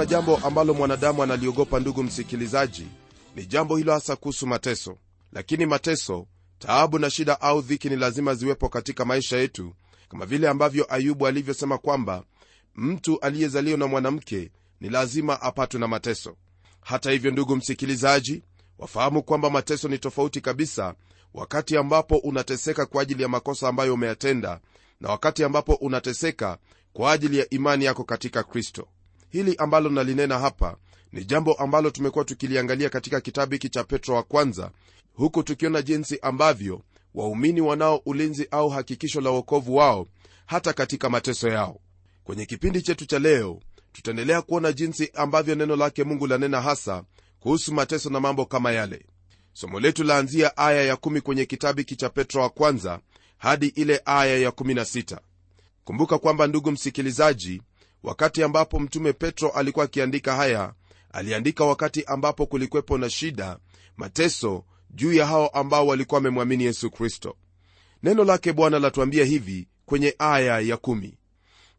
kuna jambo ambalo mwanadamu analiogopa ndugu msikilizaji. Ni jambo hilo hasa kuhusu mateso. Lakini mateso taabu na shida au dhiki ni lazima ziwepo katika maisha yetu kama vile ambavyo ayubu alivyosema kwamba mtu aliyezaliwa na mwanamke ni lazima apatwe na mateso. Hata hivyo ndugu msikilizaji wafahamu kwamba mateso ni tofauti kabisa wakati ambapo unateseka kwa ajili ya makosa ambayo umeyatenda na wakati ambapo unateseka kwa ajili ya imani yako katika kristo hili ambalo nalinena hapa ni jambo ambalo tumekuwa tukiliangalia katika kitabu hiki cha petro wa kwanza huku tukiona jinsi ambavyo waumini wanao ulinzi au hakikisho la uokovu wao hata katika mateso yao. Kwenye kipindi chetu cha leo tutaendelea kuona jinsi ambavyo neno lake mungu lanena hasa kuhusu mateso na mambo kama yale. Somo letu laanzia aya ya 1 kwenye kitabu hiki cha petro wa kwanza hadi ile aya ya 16 kumbuka kwamba ndugu msikilizaji wakati ambapo mtume petro alikuwa akiandika haya aliandika wakati ambapo kulikwepo na shida mateso juu ya hao ambao walikuwa wamemwamini yesu kristo neno lake bwana latuambia hivi kwenye aya ya kumi.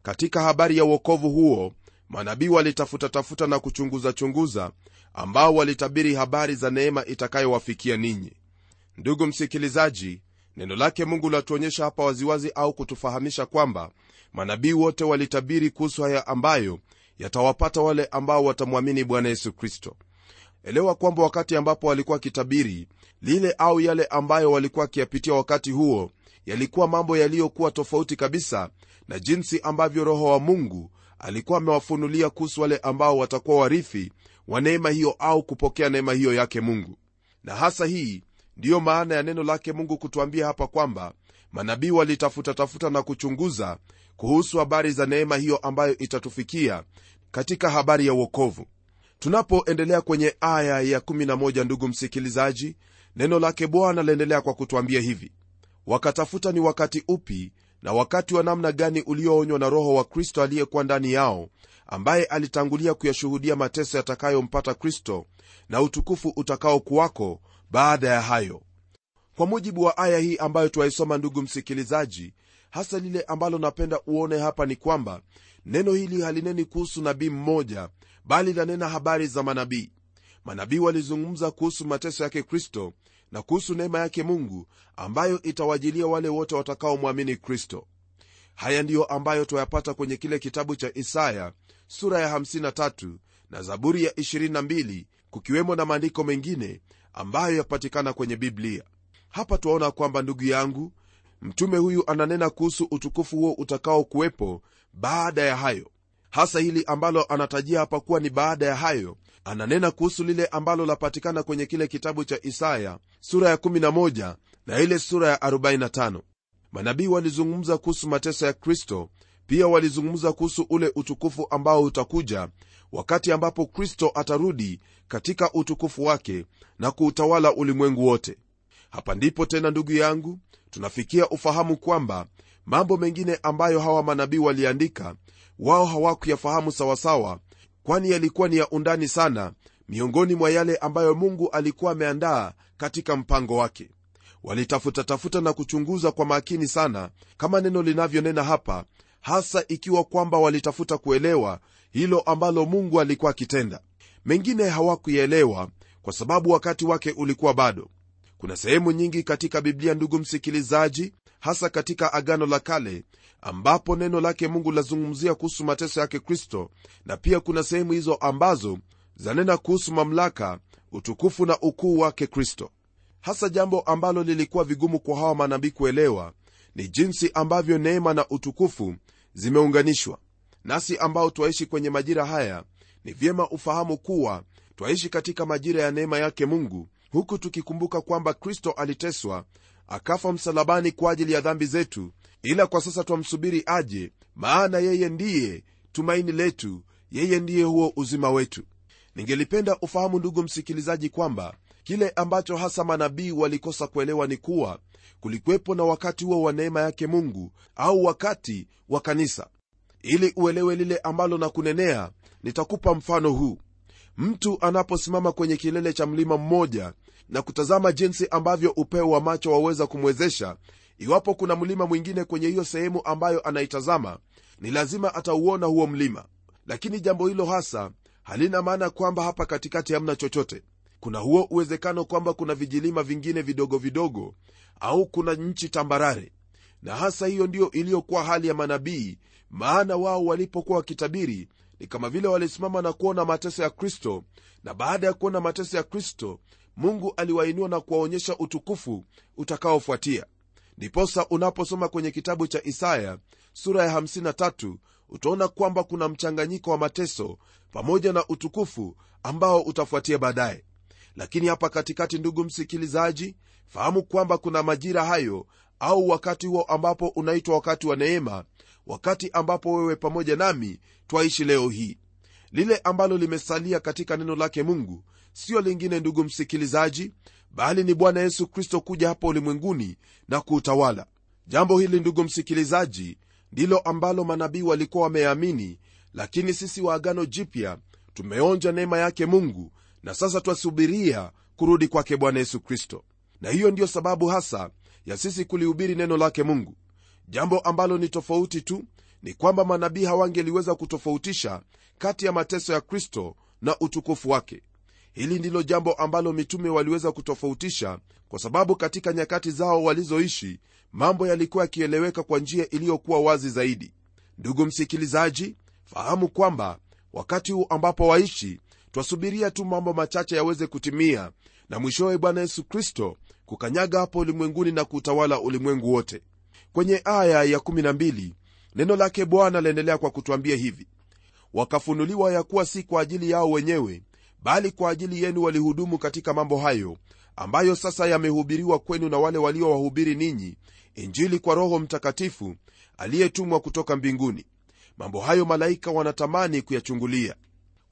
katika habari ya uokovu huo manabii walitafutatafuta na kuchunguza-chunguza ambao walitabiri habari za neema itakayowafikia ninyi ndugu msikilizaji neno lake mungu latuonyesha hapa waziwazi au kutufahamisha kwamba manabii wote walitabiri kuhusu haya ambayo yatawapata wale ambao watamwamini bwana yesu kristo. Elewa kwamba wakati ambapo walikuwa wakitabiri lile au yale ambayo walikuwa wakiyapitia wakati huo yalikuwa mambo yaliyokuwa tofauti kabisa na jinsi ambavyo roho wa mungu alikuwa amewafunulia kuhusu wale ambao watakuwa warithi wa neema hiyo au kupokea neema hiyo yake mungu. Na hasa hii ndiyo maana ya neno lake mungu kutuambia hapa kwamba manabii walitafutatafuta na kuchunguza kuhusu habari za neema hiyo ambayo itatufikia katika habari ya uokovu tunapoendelea kwenye aya ya 11 ndugu msikilizaji neno lake bwana laendelea kwa kutwambia hivi. Wakatafuta ni wakati upi na wakati wa namna gani ulioonywa na roho wa kristo aliyekuwa ndani yao ambaye alitangulia kuyashuhudia mateso yatakayompata kristo na utukufu utakaokuwako baada ya hayo kwa mujibu wa aya hii ambayo twaisoma ndugu msikilizaji hasa lile ambalo napenda uone hapa ni kwamba neno hili halineni kuhusu nabii mmoja bali lanena habari za manabii. Manabii walizungumza kuhusu mateso yake kristo na kuhusu neema yake mungu ambayo itawajilia wale wote watakaomwamini kristo. Haya ndiyo ambayo twayapata kwenye kile kitabu cha isaya sura ya 53 na zaburi ya 22 kukiwemo na maandiko mengine ambayo yapatikana kwenye biblia. Hapa twaona kwamba ndugu yangu mtume huyu ananena kuhusu utukufu huo utakaokuwepo baada ya hayo. Hasa hili ambalo anatajia hapa kuwa ni baada ya hayo ananena kuhusu lile ambalo lapatikana kwenye kile kitabu cha isaya sura ya 11 na ile sura ya 45 manabii walizungumza kuhusu mateso ya kristo pia walizungumza kuhusu ule utukufu ambao utakuja wakati ambapo kristo atarudi katika utukufu wake na kuutawala ulimwengu wote. Hapa ndipo tena ndugu yangu tunafikia ufahamu kwamba mambo mengine ambayo hawa manabii waliandika wao hawakuyafahamu sawasawa kwani yalikuwa ni ya undani sana miongoni mwa yale ambayo mungu alikuwa ameandaa katika mpango wake. Walitafutatafuta na kuchunguza kwa makini sana kama neno linavyonena hapa hasa ikiwa kwamba walitafuta kuelewa hilo ambalo mungu alikuwa akitenda. Mengine hawakuielewa kwa sababu wakati wake ulikuwa bado. Kuna sehemu nyingi katika biblia ndugu msikilizaji hasa katika agano la kale ambapo neno lake mungu lazungumzia kuhusu mateso yake kristo na pia kuna sehemu hizo ambazo zanena kuhusu mamlaka utukufu na ukuu wake kristo. Hasa jambo ambalo lilikuwa vigumu kwa hawa manabii kuelewa ni jinsi ambavyo neema na utukufu zimeunganishwa. Nasi ambao twaishi kwenye majira haya ni vyema ufahamu kuwa twaishi katika majira ya neema yake mungu huku tukikumbuka kwamba kristo aliteswa akafa msalabani kwa ajili ya dhambi zetu ila kwa sasa twamsubiri aje maana yeye ndiye tumaini letu yeye ndiye huo uzima wetu. Ningelipenda ufahamu ndugu msikilizaji kwamba kile ambacho hasa manabii walikosa kuelewa ni kuwa kulikwepo na wakati huo wa neema yake mungu au wakati wa kanisa. Ili uelewe lile ambalo na kunenea nitakupa mfano huu. Mtu anaposimama kwenye kilele cha mlima mmoja na kutazama jinsi ambavyo upeo wa macho waweza kumwezesha iwapo kuna mlima mwingine kwenye hiyo sehemu ambayo anaitazama ni lazima atauona huo mlima. Lakini jambo hilo hasa halina maana kwamba hapa katikati hamna chochote kuna huo uwezekano kwamba kuna vijilima vingine vidogo vidogo au kuna nchi tambarare. Na hasa hiyo ndiyo iliyokuwa hali ya manabii maana wao walipokuwa wakitabiri ni kama vile walisimama na kuona mateso ya kristo. Na baada ya kuona mateso ya kristo mungu aliwainua na kuwaonyesha utukufu utakaofuatia. Ndiposa unaposoma kwenye kitabu cha isaya sura ya 53 utaona kwamba kuna mchanganyiko wa mateso pamoja na utukufu ambao utafuatia baadaye lakini hapa katikati ndugu msikilizaji fahamu kwamba kuna majira hayo au wakati huo ambapo unaitwa wakati wa neema wakati ambapo wewe pamoja nami twaishi leo hii. Lile ambalo limesalia katika neno lake mungu siyo lingine ndugu msikilizaji bali ni bwana yesu kristo kuja hapa ulimwenguni na kuutawala. Jambo hili ndugu msikilizaji ndilo ambalo manabii walikuwa wameamini lakini sisi wa agano jipya tumeonja neema yake mungu na sasa twasubiria kurudi kwake bwana yesu kristo. Na hiyo ndiyo sababu hasa ya sisi kulihubiri neno lake mungu. Jambo ambalo ni tofauti tu ni kwamba manabii hawangeliweza kutofautisha kati ya mateso ya kristo na utukufu wake. Hili ndilo jambo ambalo mitume waliweza kutofautisha kwa sababu katika nyakati zao walizoishi mambo yalikuwa yakieleweka kwa njia iliyokuwa wazi zaidi. Ndugu msikilizaji fahamu kwamba wakati huu ambapo waishi twasubiria tu mambo machache yaweze kutimia na mwishowe bwana yesu kristo kukanyaga hapo ulimwenguni na kuutawala ulimwengu wote. Kwenye aya ya 12 neno lake bwana laendelea kwa kutwambia hivi. Wakafunuliwa ya kuwa si kwa ajili yao wenyewe bali kwa ajili yenu walihudumu katika mambo hayo ambayo sasa yamehubiriwa kwenu na wale waliowahubiri ninyi injili kwa roho mtakatifu aliyetumwa kutoka mbinguni. Mambo hayo malaika wanatamani kuyachungulia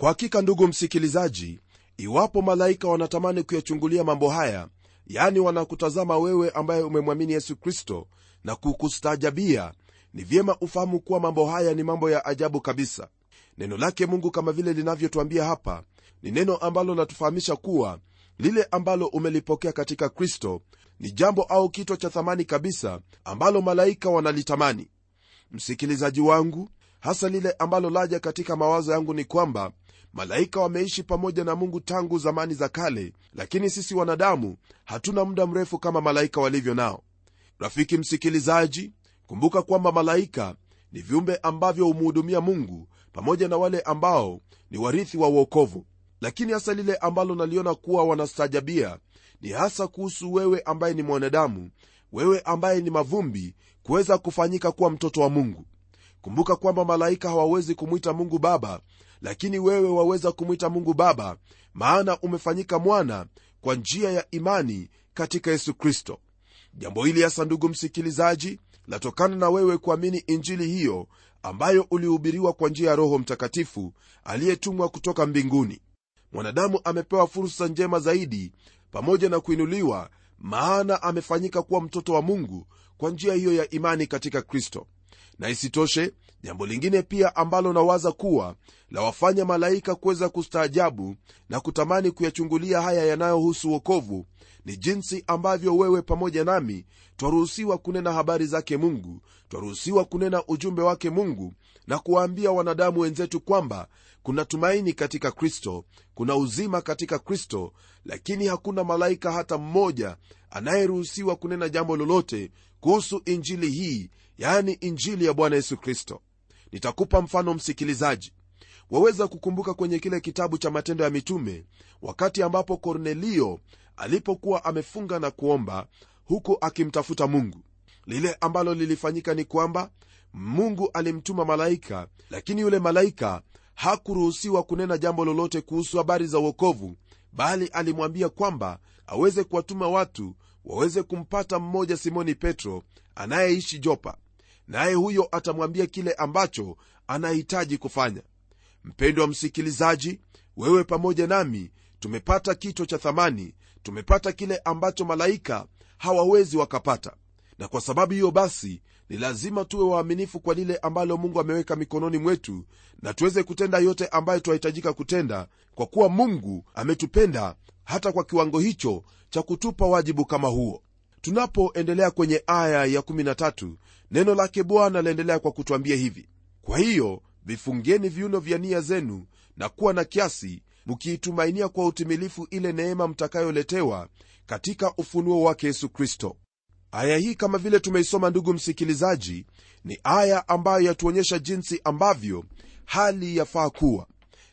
kwa hakika ndugu msikilizaji iwapo malaika wanatamani kuyachungulia mambo haya yani wanakutazama wewe ambaye umemwamini yesu kristo na kukustaajabia ni vyema ufahamu kuwa mambo haya ni mambo ya ajabu kabisa. Neno lake mungu kama vile linavyotwambia hapa ni neno ambalo latufahamisha kuwa lile ambalo umelipokea katika kristo ni jambo au kitwa cha thamani kabisa ambalo malaika wanalitamani. Msikilizaji wangu hasa lile ambalo laja katika mawazo yangu ni kwamba malaika wameishi pamoja na mungu tangu zamani za kale lakini sisi wanadamu hatuna muda mrefu kama malaika walivyo nao. Rafiki msikilizaji kumbuka kwamba malaika ni viumbe ambavyo humhudumia mungu pamoja na wale ambao ni warithi wa uokovu lakini hasa lile ambalo naliona kuwa wanastaajabia ni hasa kuhusu wewe ambaye ni mwanadamu wewe ambaye ni mavumbi kuweza kufanyika kuwa mtoto wa mungu kumbuka kwamba malaika hawawezi kumwita mungu baba lakini wewe waweza kumwita mungu baba maana umefanyika mwana kwa njia ya imani katika yesu kristo. Jambo hili hasa ndugu msikilizaji latokana na wewe kuamini injili hiyo ambayo ulihubiriwa kwa njia ya roho mtakatifu aliyetumwa kutoka mbinguni. Mwanadamu amepewa fursa njema zaidi pamoja na kuinuliwa maana amefanyika kuwa mtoto wa mungu kwa njia hiyo ya imani katika kristo na isitoshe jambo lingine pia ambalo nawaza kuwa la wafanya malaika kuweza kustaajabu na kutamani kuyachungulia haya yanayohusu wokovu ni jinsi ambavyo wewe pamoja nami twaruhusiwa kunena habari zake mungu twaruhusiwa kunena ujumbe wake mungu na kuwaambia wanadamu wenzetu kwamba kuna tumaini katika kristo kuna uzima katika kristo lakini hakuna malaika hata mmoja anayeruhusiwa kunena jambo lolote kuhusu injili hii yani injili ya bwana yesu kristo. Nitakupa mfano msikilizaji. Waweza kukumbuka kwenye kile kitabu cha matendo ya mitume wakati ambapo kornelio alipokuwa amefunga na kuomba huku akimtafuta mungu. Lile ambalo lilifanyika ni kwamba mungu alimtuma malaika lakini yule malaika hakuruhusiwa kunena jambo lolote kuhusu habari za uokovu bali alimwambia kwamba aweze kuwatuma watu waweze kumpata mmoja simoni petro anayeishi jopa. Naye huyo atamwambia kile ambacho anahitaji kufanya. Mpendwa msikilizaji wewe pamoja nami tumepata kito cha thamani tumepata kile ambacho malaika hawawezi wakapata. Na kwa sababu hiyo basi ni lazima tuwe waaminifu kwa lile ambalo mungu ameweka mikononi mwetu na tuweze kutenda yote ambayo tunahitajika kutenda kwa kuwa mungu ametupenda hata kwa kiwango hicho cha kutupa wajibu kama huo. Tunapoendelea kwenye aya ya 13 neno lake bwana laendelea kwa kutwambia hivi kwa hiyo vifungeni viuno vya nia zenu na kuwa na kiasi mkiitumainia kwa utimilifu ile neema mtakayoletewa katika ufunuo wake yesu kristo. Aya hii kama vile tumeisoma ndugu msikilizaji ni aya ambayo yatuonyesha jinsi ambavyo hali yafaa kuwa.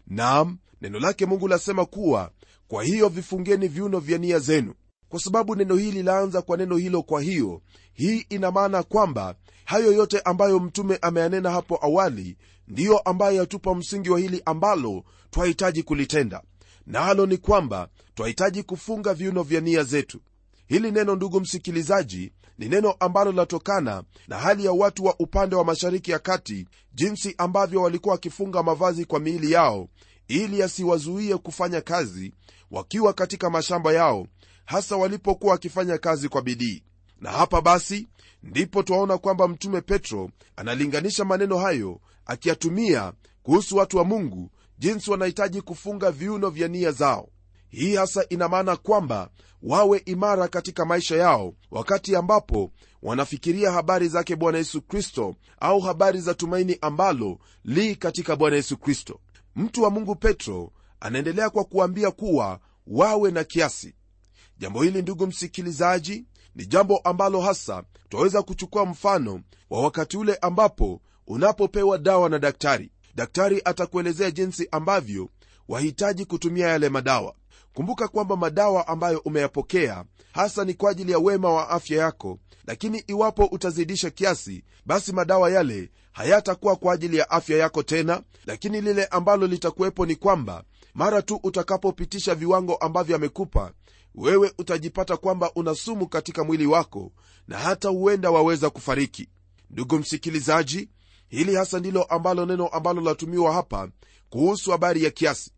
Nam neno lake mungu lasema kuwa kwa hiyo vifungeni viuno vya nia zenu. Kwa sababu neno hili laanza kwa neno hilo kwa hiyo hii ina maana kwamba hayo yote ambayo mtume ameyanena hapo awali ndiyo ambayo yatupa msingi wa hili ambalo twahitaji kulitenda. Nalo na ni kwamba twahitaji kufunga viuno vya nia zetu. Hili neno ndugu msikilizaji ni neno ambalo linatokana na hali ya watu wa upande wa mashariki ya kati jinsi ambavyo walikuwa wakifunga mavazi kwa miili yao ili asiwazuie kufanya kazi wakiwa katika mashamba yao hasa walipokuwa wakifanya kazi kwa bidii. Na hapa basi ndipo twaona kwamba mtume petro analinganisha maneno hayo akiyatumia kuhusu watu wa mungu jinsi wanahitaji kufunga viuno vya nia zao. Hii hasa ina maana kwamba wawe imara katika maisha yao wakati ambapo wanafikiria habari zake bwana yesu kristo au habari za tumaini ambalo li katika bwana yesu kristo mtu wa mungu petro anaendelea kwa kuambia kuwa wawe na kiasi. Jambo hili ndugu msikilizaji ni jambo ambalo hasa twaweza kuchukua mfano wa wakati ule ambapo unapopewa dawa na daktari. Daktari atakuelezea jinsi ambavyo wahitaji kutumia yale madawa kumbuka kwamba madawa ambayo umeyapokea hasa ni kwa ajili ya wema wa afya yako lakini iwapo utazidisha kiasi basi madawa yale hayatakuwa kwa ajili ya afya yako tena lakini lile ambalo litakuwepo ni kwamba mara tu utakapopitisha viwango ambavyo amekupa wewe utajipata kwamba una sumu katika mwili wako na hata huenda waweza kufariki. Ndugu msikilizaji hili hasa ndilo ambalo neno ambalo latumiwa hapa kuhusu habari ya kiasi.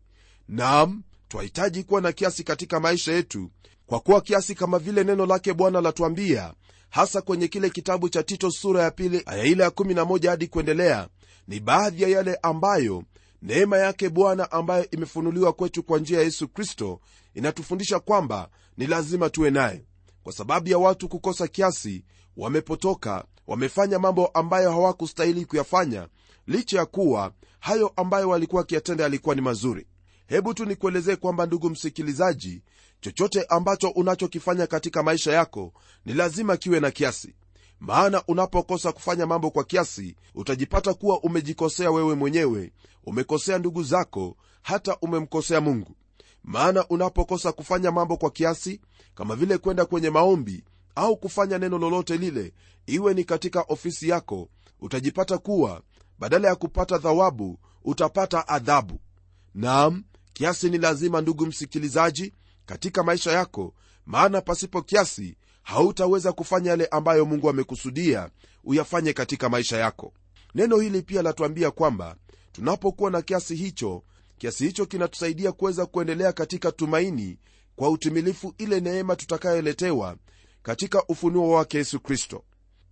Naam twahitaji kuwa na kiasi katika maisha yetu kwa kuwa kiasi kama vile neno lake bwana latuambia hasa kwenye kile kitabu cha tito sura ya pili aya ile ya 11 hadi kuendelea ni baadhi ya yale ambayo neema yake bwana ambayo imefunuliwa kwetu kwa njia ya yesu kristo inatufundisha kwamba ni lazima tuwe naye. Kwa sababu ya watu kukosa kiasi wamepotoka wamefanya mambo ambayo hawakustahili kuyafanya licha ya kuwa hayo ambayo walikuwa wakiyatenda yalikuwa ni mazuri hebu tu nikuelezee kwamba ndugu msikilizaji chochote ambacho unachokifanya katika maisha yako ni lazima kiwe na kiasi. Maana unapokosa kufanya mambo kwa kiasi utajipata kuwa umejikosea wewe mwenyewe umekosea ndugu zako hata umemkosea mungu. Maana unapokosa kufanya mambo kwa kiasi kama vile kwenda kwenye maombi au kufanya neno lolote lile iwe ni katika ofisi yako utajipata kuwa badala ya kupata thawabu utapata adhabu. Naam kiasi ni lazima ndugu msikilizaji katika maisha yako maana pasipo kiasi hautaweza kufanya yale ambayo mungu amekusudia uyafanye katika maisha yako. Neno hili pia latuambia kwamba tunapokuwa na kiasi hicho kiasi hicho kinatusaidia kuweza kuendelea katika tumaini kwa utimilifu ile neema tutakayoletewa katika ufunuo wake yesu kristo.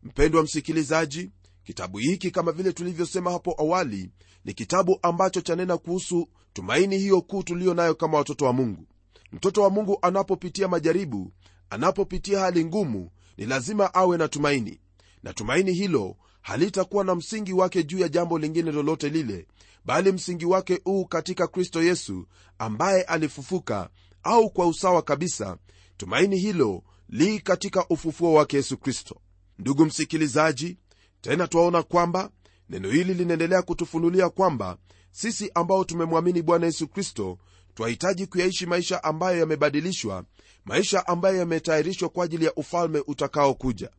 Mpendwa msikilizaji kitabu hiki kama vile tulivyosema hapo awali ni kitabu ambacho chanena kuhusu tumaini hiyo kuu tuliyo nayo kama watoto wa mungu. Mtoto wa mungu anapopitia majaribu anapopitia hali ngumu ni lazima awe na tumaini. Na tumaini hilo halitakuwa na msingi wake juu ya jambo lingine lolote lile bali msingi wake huu katika kristo yesu ambaye alifufuka au kwa usawa kabisa. Tumaini hilo li katika ufufuo wake yesu kristo. Ndugu msikilizaji tena twaona kwamba neno hili linaendelea kutufunulia kwamba sisi ambao tumemwamini bwana yesu kristo twahitaji kuyaishi maisha ambayo yamebadilishwa maisha ambayo yametayarishwa kwa ajili ya ufalme utakaokuja.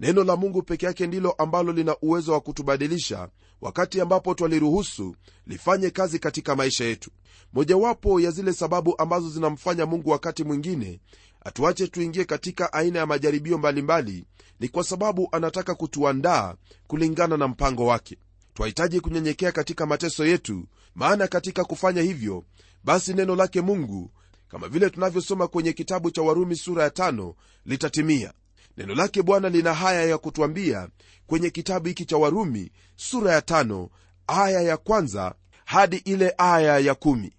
Neno la mungu peke yake ndilo ambalo lina uwezo wa kutubadilisha wakati ambapo twaliruhusu lifanye kazi katika maisha yetu. Mojawapo ya zile sababu ambazo zinamfanya mungu wakati mwingine atuache tuingie katika aina ya majaribio mbalimbali mbali, ni kwa sababu anataka kutuandaa kulingana na mpango wake twahitaji kunyenyekea katika mateso yetu maana katika kufanya hivyo basi neno lake mungu kama vile tunavyosoma kwenye kitabu cha warumi sura ya tano litatimia. Neno lake bwana lina haya ya kutwambia kwenye kitabu hiki cha warumi sura ya tano aya ya kwanza hadi ile aya ya kumi.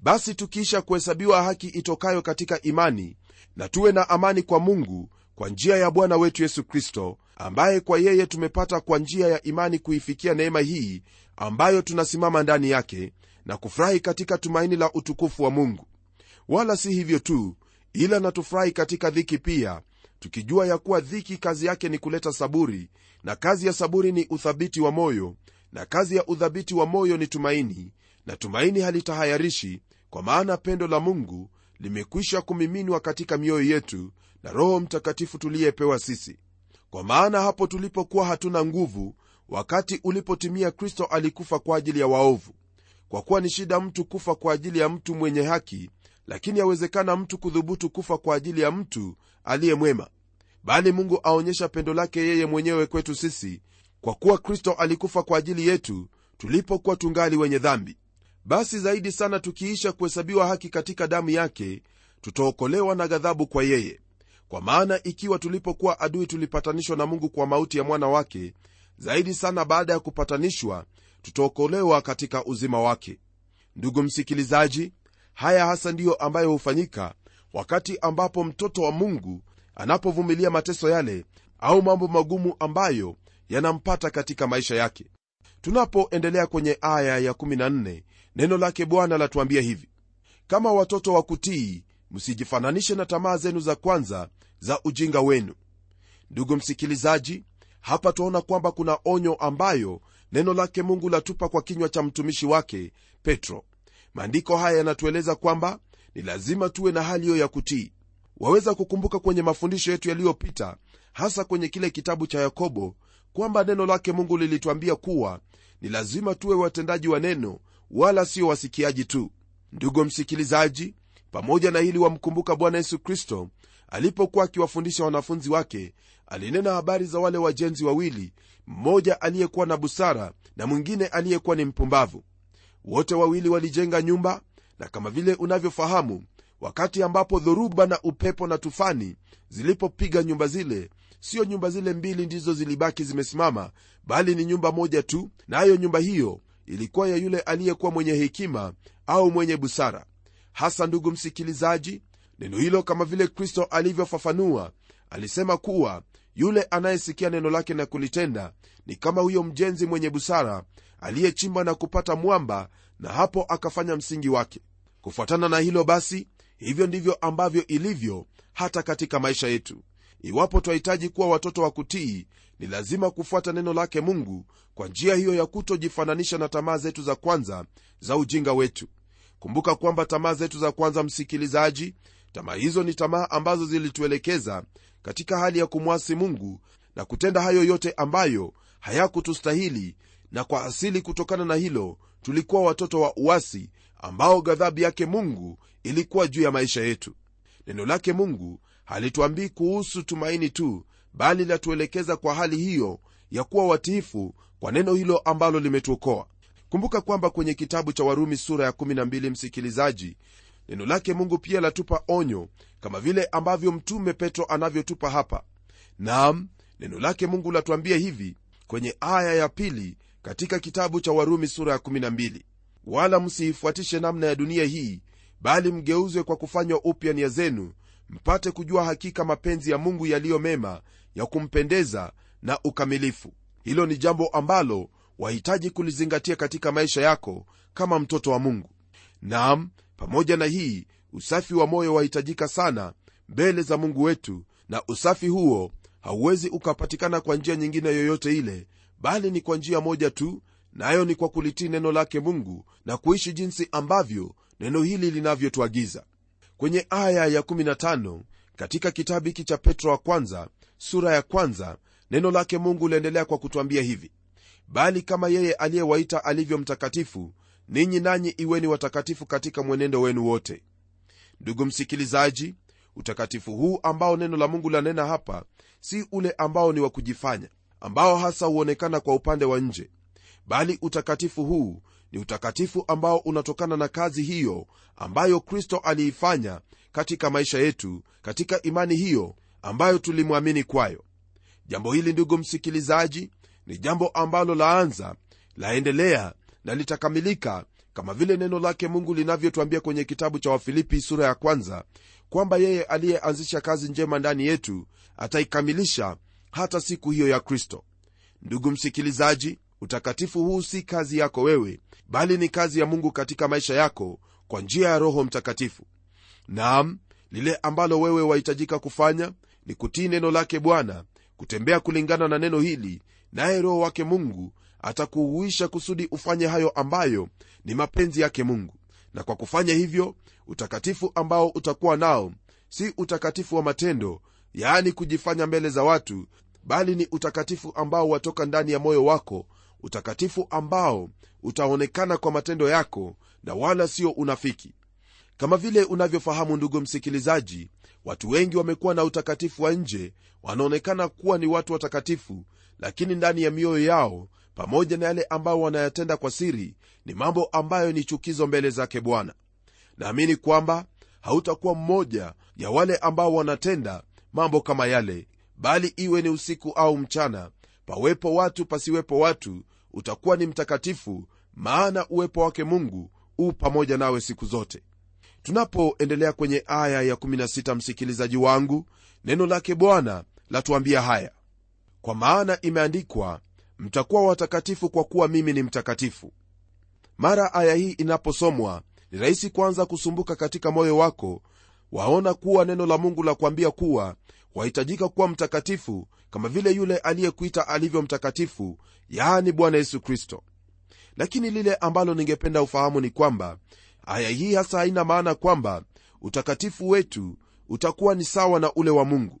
Basi tukiisha kuhesabiwa haki itokayo katika imani na tuwe na amani kwa mungu kwa njia ya bwana wetu yesu kristo ambaye kwa yeye tumepata kwa njia ya imani kuifikia neema hii ambayo tunasimama ndani yake na kufurahi katika tumaini la utukufu wa mungu. Wala si hivyo tu ila na tufurahi katika dhiki pia tukijua ya kuwa dhiki kazi yake ni kuleta saburi na kazi ya saburi ni uthabiti wa moyo na kazi ya uthabiti wa moyo ni tumaini na tumaini halitahayarishi kwa maana pendo la mungu limekwisha kumiminwa katika mioyo yetu na roho mtakatifu tuliyepewa sisi kwa maana hapo tulipokuwa hatuna nguvu wakati ulipotimia kristo alikufa kwa ajili ya waovu. Kwa kuwa ni shida mtu kufa kwa ajili ya mtu mwenye haki lakini yawezekana mtu kudhubutu kufa kwa ajili ya mtu aliye mwema. Bali mungu aonyesha pendo lake yeye mwenyewe kwetu sisi kwa kuwa kristo alikufa kwa ajili yetu tulipokuwa tungali wenye dhambi. Basi zaidi sana tukiisha kuhesabiwa haki katika damu yake tutaokolewa na ghadhabu kwa yeye kwa maana ikiwa tulipokuwa adui tulipatanishwa na mungu kwa mauti ya mwana wake zaidi sana baada ya kupatanishwa tutaokolewa katika uzima wake. Ndugu msikilizaji haya hasa ndiyo ambayo hufanyika wakati ambapo mtoto wa mungu anapovumilia mateso yale au mambo magumu ambayo yanampata katika maisha yake. Tunapoendelea kwenye aya ya14 neno lake bwana latuambia hivi kama watoto wa kutii msijifananishe na tamaa zenu za kwanza za ujinga wenu. Ndugu msikilizaji hapa twaona kwamba kuna onyo ambayo neno lake mungu latupa kwa kinywa cha mtumishi wake petro. Maandiko haya yanatueleza kwamba ni lazima tuwe na hali hiyo ya kutii. Waweza kukumbuka kwenye mafundisho yetu yaliyopita hasa kwenye kile kitabu cha yakobo kwamba neno lake mungu lilituambia kuwa ni lazima tuwe watendaji wa neno wala sio wasikiaji tu. Ndugu msikilizaji pamoja na hili wamkumbuka bwana yesu kristo alipokuwa akiwafundisha wanafunzi wake alinena habari za wale wajenzi wawili mmoja aliyekuwa na busara na mwingine aliyekuwa ni mpumbavu. Wote wawili walijenga nyumba na kama vile unavyofahamu wakati ambapo dhoruba na upepo na tufani zilipopiga nyumba zile sio nyumba zile mbili ndizo zilibaki zimesimama bali ni nyumba moja tu nayo na nyumba hiyo ilikuwa ya yule aliyekuwa mwenye hekima au mwenye busara hasa ndugu msikilizaji neno hilo kama vile kristo alivyofafanua alisema kuwa yule anayesikia neno lake na kulitenda ni kama huyo mjenzi mwenye busara aliyechimba na kupata mwamba na hapo akafanya msingi wake. Kufuatana na hilo basi hivyo ndivyo ambavyo ilivyo hata katika maisha yetu. Iwapo twahitaji kuwa watoto wa kutii ni lazima kufuata neno lake mungu kwa njia hiyo ya kutojifananisha na tamaa zetu za kwanza za ujinga wetu kumbuka kwamba tamaa zetu za kwanza msikilizaji tamaa hizo ni tamaa ambazo zilituelekeza katika hali ya kumwasi mungu na kutenda hayo yote ambayo hayakutustahili na kwa asili kutokana na hilo tulikuwa watoto wa uasi ambao ghadhabu yake mungu ilikuwa juu ya maisha yetu. Neno lake mungu halituambii kuhusu tumaini tu bali latuelekeza kwa hali hiyo ya kuwa watiifu kwa neno hilo ambalo limetuokoa kumbuka kwamba kwenye kitabu cha warumi sura ya 12 msikilizaji neno lake mungu pia latupa onyo kama vile ambavyo mtume petro anavyotupa hapa. Nam neno lake mungu latuambia hivi kwenye aya ya pili katika kitabu cha warumi sura ya 12 wala msiifuatishe namna ya dunia hii bali mgeuzwe kwa kufanywa upya nia zenu mpate kujua hakika mapenzi ya mungu yaliyo mema ya kumpendeza na ukamilifu. Hilo ni jambo ambalo wahitaji kulizingatia katika maisha yako kama mtoto wa mungu. Nam pamoja na hii usafi wa moyo wahitajika sana mbele za mungu wetu na usafi huo hauwezi ukapatikana kwa njia nyingine yoyote ile bali ni kwa njia moja tu nayo na ni kwa kulitii neno lake mungu na kuishi jinsi ambavyo neno hili linavyotuagiza. Kwenye aya ya 15 katika kitabu hiki cha petro wa kwanza sura ya kwanza neno lake mungu liendelea kwa kutwambia hivi bali kama yeye aliyewaita alivyo mtakatifu ninyi nanyi iweni watakatifu katika mwenendo wenu wote. Ndugu msikilizaji utakatifu huu ambao neno la mungu lanena hapa si ule ambao ni wa kujifanya ambao hasa huonekana kwa upande wa nje. Bali utakatifu huu ni utakatifu ambao unatokana na kazi hiyo ambayo kristo aliifanya katika maisha yetu katika imani hiyo ambayo tulimwamini kwayo. Jambo hili ndugu msikilizaji ni jambo ambalo laanza laendelea na litakamilika kama vile neno lake mungu linavyotwambia kwenye kitabu cha wafilipi sura ya kwanza kwamba yeye aliyeanzisha kazi njema ndani yetu ataikamilisha hata siku hiyo ya kristo. Ndugu msikilizaji utakatifu huu si kazi yako wewe bali ni kazi ya mungu katika maisha yako kwa njia ya roho mtakatifu. Naam lile ambalo wewe wahitajika kufanya ni kutii neno lake bwana kutembea kulingana na neno hili naye roho wake mungu atakuhuisha kusudi ufanye hayo ambayo ni mapenzi yake mungu. Na kwa kufanya hivyo utakatifu ambao utakuwa nao si utakatifu wa matendo yaani kujifanya mbele za watu bali ni utakatifu ambao watoka ndani ya moyo wako utakatifu ambao utaonekana kwa matendo yako na wala sio unafiki. Kama vile unavyofahamu ndugu msikilizaji watu wengi wamekuwa na utakatifu wa nje wanaonekana kuwa ni watu watakatifu lakini ndani ya mioyo yao pamoja na yale ambayo wanayatenda kwa siri ni mambo ambayo ni chukizo mbele zake bwana. Naamini kwamba hautakuwa mmoja ya wale ambao wanatenda mambo kama yale bali iwe ni usiku au mchana pawepo watu pasiwepo watu utakuwa ni mtakatifu maana uwepo wake mungu u pamoja nawe siku zote. Tunapoendelea kwenye aya ya 16 msikilizaji wangu neno lake bwana latuambia haya kwa maana imeandikwa mtakuwa watakatifu kwa kuwa mimi ni mtakatifu. Mara aya hii inaposomwa ni rahisi kwanza kusumbuka katika moyo wako waona kuwa neno la mungu la kuambia kuwa wahitajika kuwa mtakatifu kama vile yule aliyekuita alivyo mtakatifu yaani bwana yesu kristo. Lakini lile ambalo ningependa ufahamu ni kwamba aya hii hasa haina maana kwamba utakatifu wetu utakuwa ni sawa na ule wa mungu.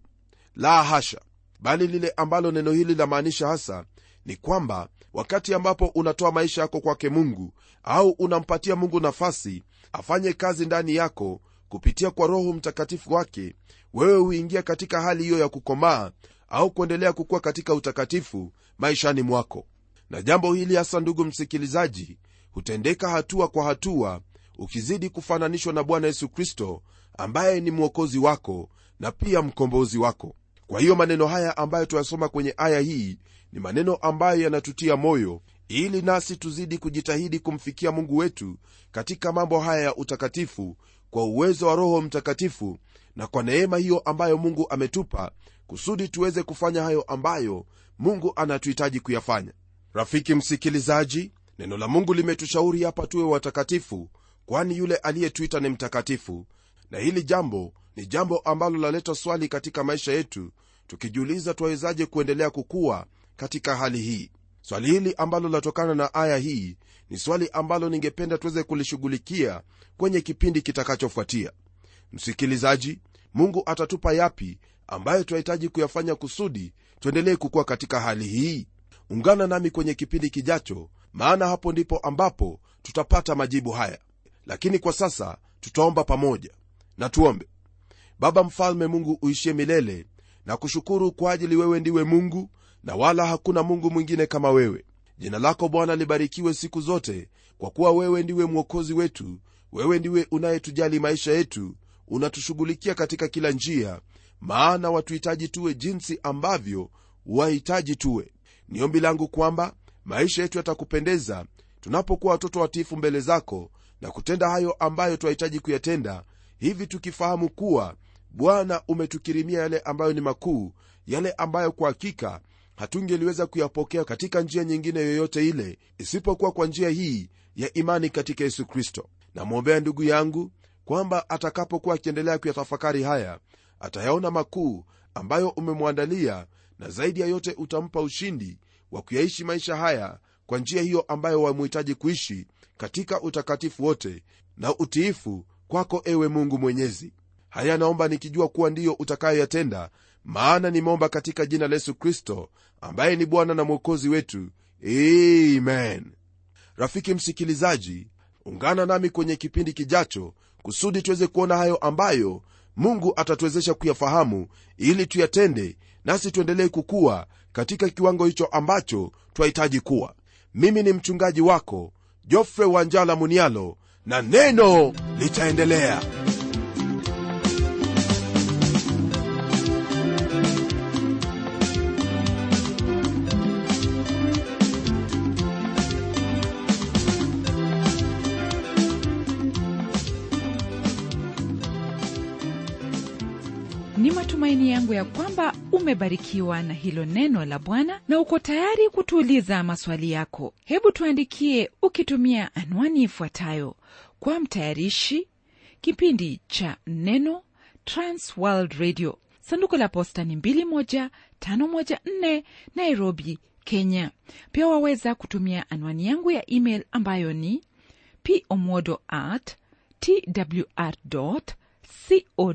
La hasha bali lile ambalo neno hili lamaanisha hasa ni kwamba wakati ambapo unatoa maisha yako kwake mungu au unampatia mungu nafasi afanye kazi ndani yako kupitia kwa roho mtakatifu wake wewe huingia katika hali hiyo ya kukomaa au kuendelea kukuwa katika utakatifu maishani mwako. Na jambo hili hasa ndugu msikilizaji hutendeka hatua kwa hatua ukizidi kufananishwa na bwana yesu kristo ambaye ni mwokozi wako na pia mkombozi wako kwa hiyo maneno haya ambayo tuyasoma kwenye aya hii ni maneno ambayo yanatutia moyo ili nasi tuzidi kujitahidi kumfikia mungu wetu katika mambo haya ya utakatifu kwa uwezo wa roho mtakatifu na kwa neema hiyo ambayo mungu ametupa kusudi tuweze kufanya hayo ambayo mungu anatuhitaji kuyafanya. Rafiki msikilizaji neno la mungu limetushauri hapa tuwe watakatifu kwani yule aliyetuita ni mtakatifu na hili jambo ni jambo ambalo laleta swali katika maisha yetu tukijiuliza twawezaje kuendelea kukua katika hali hii. Swali hili ambalo linatokana na aya hii ni swali ambalo ningependa tuweze kulishughulikia kwenye kipindi kitakachofuatia. Msikilizaji mungu atatupa yapi ambayo tunahitaji kuyafanya kusudi tuendelee kukuwa katika hali hii? Ungana nami kwenye kipindi kijacho maana hapo ndipo ambapo tutapata majibu haya. Lakini kwa sasa tutaomba pamoja na tuombe. Baba mfalme mungu uishie milele na kushukuru kwa ajili wewe ndiwe mungu na wala hakuna mungu mwingine kama wewe. Jina lako bwana libarikiwe siku zote kwa kuwa wewe ndiwe mwokozi wetu wewe ndiwe unayetujali maisha yetu unatushughulikia katika kila njia maana watuhitaji tuwe jinsi ambavyo wahitaji tuwe. Ni ombi langu kwamba maisha yetu yatakupendeza tunapokuwa watoto watiifu mbele zako na kutenda hayo ambayo twahitaji kuyatenda hivi tukifahamu kuwa bwana umetukirimia yale ambayo ni makuu yale ambayo kwa hakika hatungeliweza kuyapokea katika njia nyingine yoyote ile isipokuwa kwa njia hii ya imani katika yesu kristo. Namwombea ndugu yangu kwamba atakapokuwa akiendelea kuyatafakari haya atayaona makuu ambayo umemwandalia na zaidi ya yote utampa ushindi wa kuyaishi maisha haya kwa njia hiyo ambayo wamhitaji kuishi katika utakatifu wote na utiifu kwako ewe mungu mwenyezi. Haya naomba nikijua kuwa ndiyo utakayoyatenda maana nimeomba katika jina la yesu kristo ambaye ni bwana na mwokozi wetu. Amen. Rafiki msikilizaji ungana nami kwenye kipindi kijacho kusudi tuweze kuona hayo ambayo mungu atatuwezesha kuyafahamu ili tuyatende nasi tuendelee kukuwa katika kiwango hicho ambacho twahitaji kuwa. Mimi ni mchungaji wako jofre wanjala munialo na neno litaendelea matumaini yangu ya kwamba umebarikiwa na hilo neno la Bwana na uko tayari kutuuliza maswali yako. Hebu tuandikie ukitumia anwani ifuatayo: kwa mtayarishi kipindi cha Neno, Transworld Radio, sanduku la posta ni 21514 Nairobi, Kenya. Pia waweza kutumia anwani yangu ya email ambayo ni pomodo at twr co